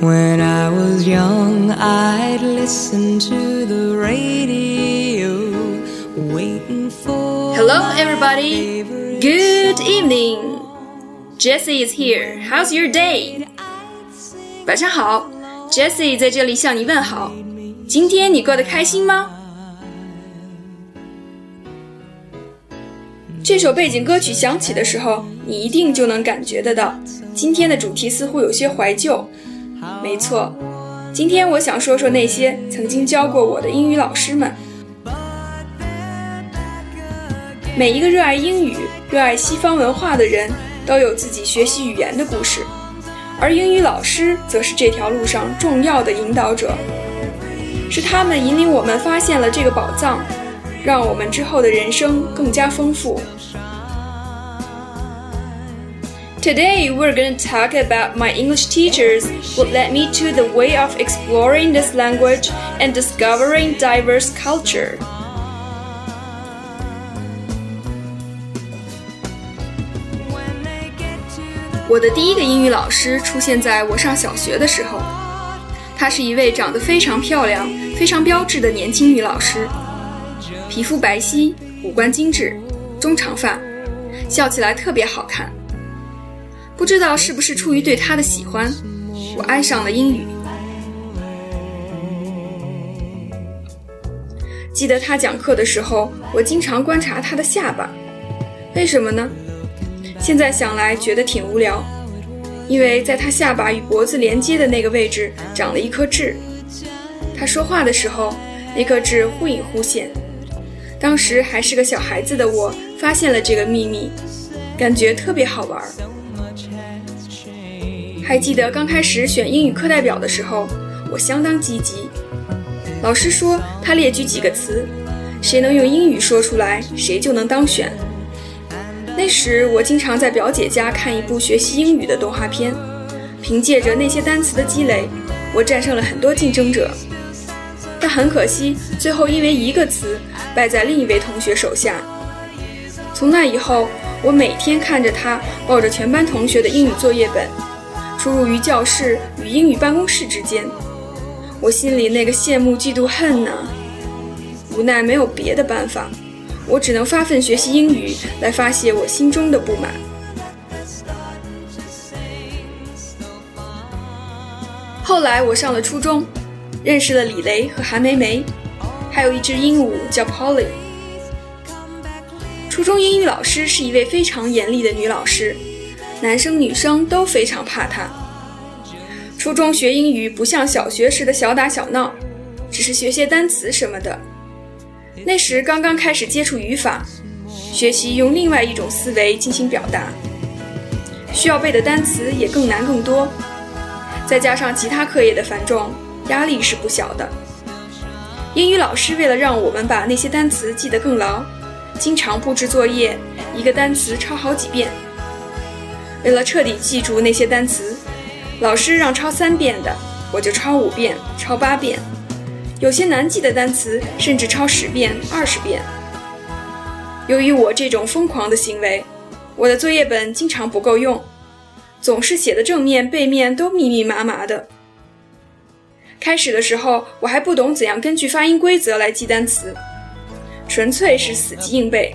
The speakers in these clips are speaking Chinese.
When I was young, I'd listen to the radio, waiting for. Hello, everybody. Good evening. Jessie is here. How's your day? 晚上好，Jessie 在这里向你问好。今天你过得开心吗？这首背景歌曲响起的时候，你一定就能感觉得到，今天的主题似乎有些怀旧。没错，今天我想说说那些曾经教过我的英语老师们。每一个热爱英语、热爱西方文化的人都有自己学习语言的故事，而英语老师则是这条路上重要的引导者，是他们引领我们发现了这个宝藏，让我们之后的人生更加丰富。Today, we're going to talk about my English teachers who led me to the way of exploring this language and discovering diverse culture. 我的第一个英语老师出现在我上小学的时候，她是一位长得非常漂亮、非常标致的年轻女老师，皮肤白皙，五官精致，中长发，笑起来特别好看。 不知道是不是出于对他的喜欢，我爱上了英语。记得他讲课的时候，我经常观察他的下巴，为什么呢？现在想来觉得挺无聊，因为在他下巴与脖子连接的那个位置长了一颗痣。他说话的时候，那颗痣忽隐忽现。当时还是个小孩子的我，发现了这个秘密，感觉特别好玩。还记得刚开始选英语课代表的时候，我相当积极。老师说他列举几个词，谁能用英语说出来，谁就能当选。那时我经常在表姐家看一部学习英语的动画片，凭借着那些单词的积累，我战胜了很多竞争者。但很可惜，最后因为一个词败在另一位同学手下。从那以后，我每天看着他抱着全班同学的英语作业本。出入于教室与英语办公室之间，我心里那个羡慕、嫉妒、恨呐！无奈没有别的办法，我只能发奋学习英语来发泄我心中的不满。后来我上了初中，认识了李雷和韩梅梅，还有一只鹦鹉叫 Polly。初中英语老师是一位非常严厉的女老师。男生女生都非常怕他。初中学英语不像小学时的小打小闹，只是学些单词什么的。那时刚刚开始接触语法，学习用另外一种思维进行表达，需要背的单词也更难更多。再加上其他课业的繁重，压力是不小的。英语老师为了让我们把那些单词记得更牢，经常布置作业，一个单词抄好几遍。为了彻底记住那些单词，老师让抄三遍的，我就抄五遍、抄八遍；有些难记的单词，甚至抄十遍、二十遍。由于我这种疯狂的行为，我的作业本经常不够用，总是写的正面、背面都密密麻麻的。开始的时候，我还不懂怎样根据发音规则来记单词，纯粹是死记硬背。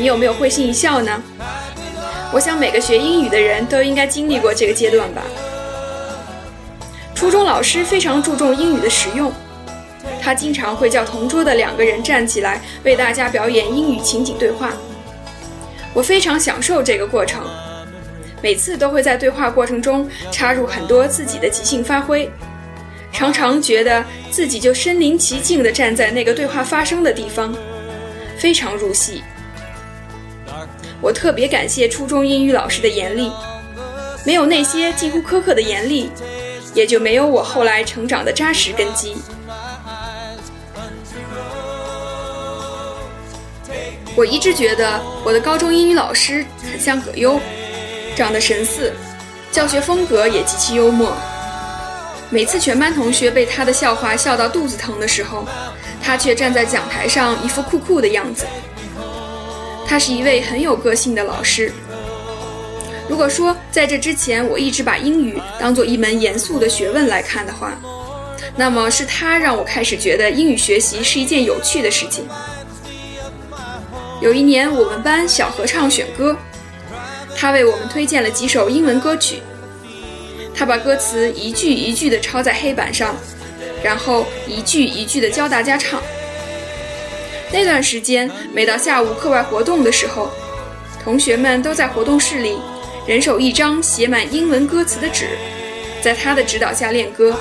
你有没有会心一笑呢？我想每个学英语的人都应该经历过这个阶段吧。初中老师非常注重英语的实用，他经常会叫同桌的两个人站起来为大家表演英语情景对话。我非常享受这个过程，每次都会在对话过程中插入很多自己的即兴发挥，常常觉得自己就身临其境地站在那个对话发生的地方。非常入戏，我特别感谢初中英语老师的严厉，没有那些近乎苛刻的严厉，也就没有我后来成长的扎实根基。我一直觉得我的高中英语老师很像葛优，长得神似，教学风格也极其幽默。每次全班同学被他的笑话笑到肚子疼的时候，他却站在讲台上一副酷酷的样子。他是一位很有个性的老师。如果说在这之前我一直把英语当做一门严肃的学问来看的话，那么是他让我开始觉得英语学习是一件有趣的事情。有一年我们班小合唱选歌，他为我们推荐了几首英文歌曲。他把歌词一句一句地抄在黑板上，然后一句一句地教大家唱。那段时间，每到下午课外活动的时候，同学们都在活动室里，人手一张写满英文歌词的纸，在他的指导下练歌。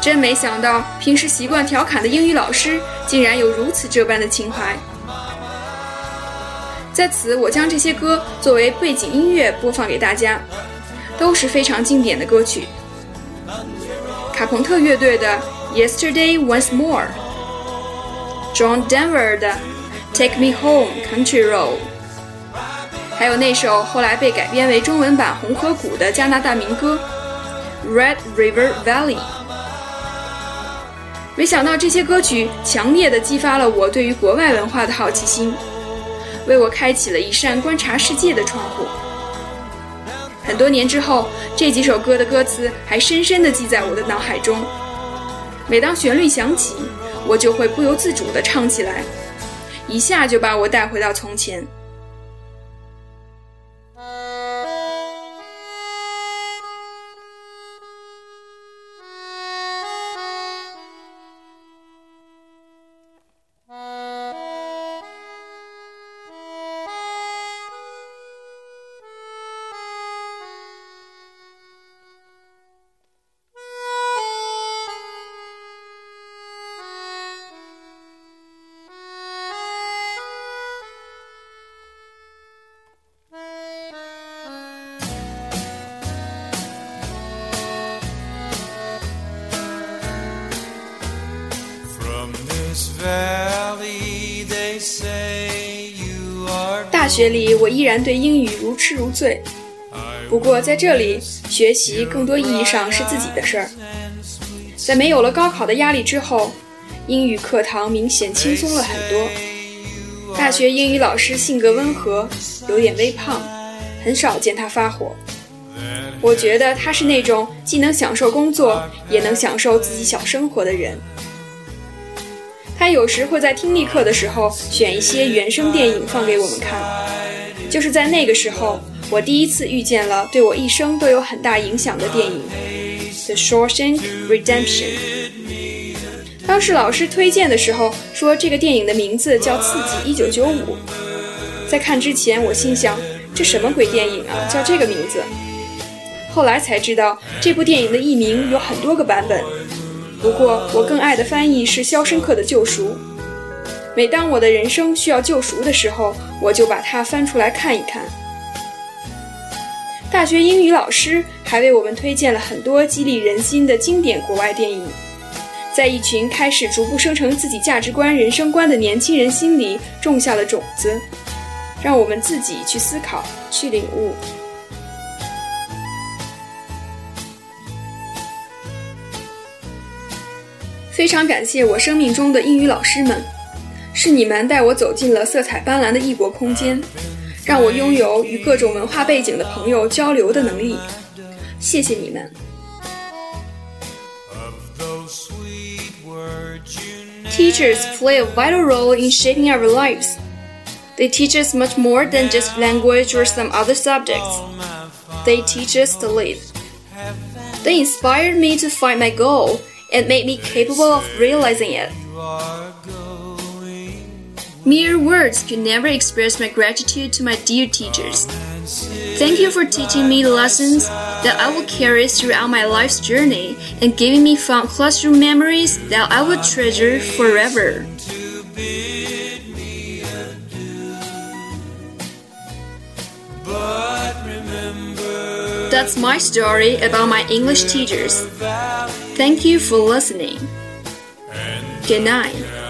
真没想到，平时习惯调侃的英语老师，竟然有如此这般的情怀。在此，我将这些歌作为背景音乐播放给大家。都是非常经典的歌曲。卡朋特乐队的《Yesterday Once More》，John Denver 的《Take Me Home Country Road》，还有那首后来被改编为中文版《红河谷》的加拿大民歌《Red River Valley》。没想到这些歌曲强烈的激发了我对于国外文化的好奇心，为我开启了一扇观察世界的窗户。很多年之后，这几首歌的歌词还深深地记在我的脑海中。每当旋律响起，我就会不由自主地唱起来，一下就把我带回到从前。大学里，我依然对英语如痴如醉。不过在这里，学习更多意义上是自己的事儿。在没有了高考的压力之后，英语课堂明显轻松了很多。大学英语老师性格温和，有点微胖，很少见他发火。我觉得他是那种既能享受工作，也能享受自己小生活的人。他有时会在听力课的时候选一些原声电影放给我们看，就是在那个时候，我第一次遇见了对我一生都有很大影响的电影《The Shawshank Redemption》。当时老师推荐的时候说这个电影的名字叫《刺激一九九五》，在看之前我心想这什么鬼电影啊，叫这个名字。后来才知道这部电影的译名有很多个版本。不过，我更爱的翻译是《肖申克的救赎》。每当我的人生需要救赎的时候，我就把它翻出来看一看。大学英语老师还为我们推荐了很多激励人心的经典国外电影，在一群开始逐步生成自己价值观、人生观的年轻人心里种下了种子，让我们自己去思考、去领悟。非常感谢我生命中的英语老师们，是你们带我走进了色彩斑斓的异国空间，让我拥有与各种文化背景的朋友交流的能力。谢谢你们。Teachers play a vital role in shaping our lives. They teach us much more than just language or some other subjects. They teach us to live. They inspired me to find my goal and made me capable of realizing it. Mere words could never express my gratitude to my dear teachers. Thank you for teaching me lessons that I will carry throughout my life's journey and giving me fond classroom memories that I will treasure forever. That's my story about my English teachers. Thank you for listening. Good night.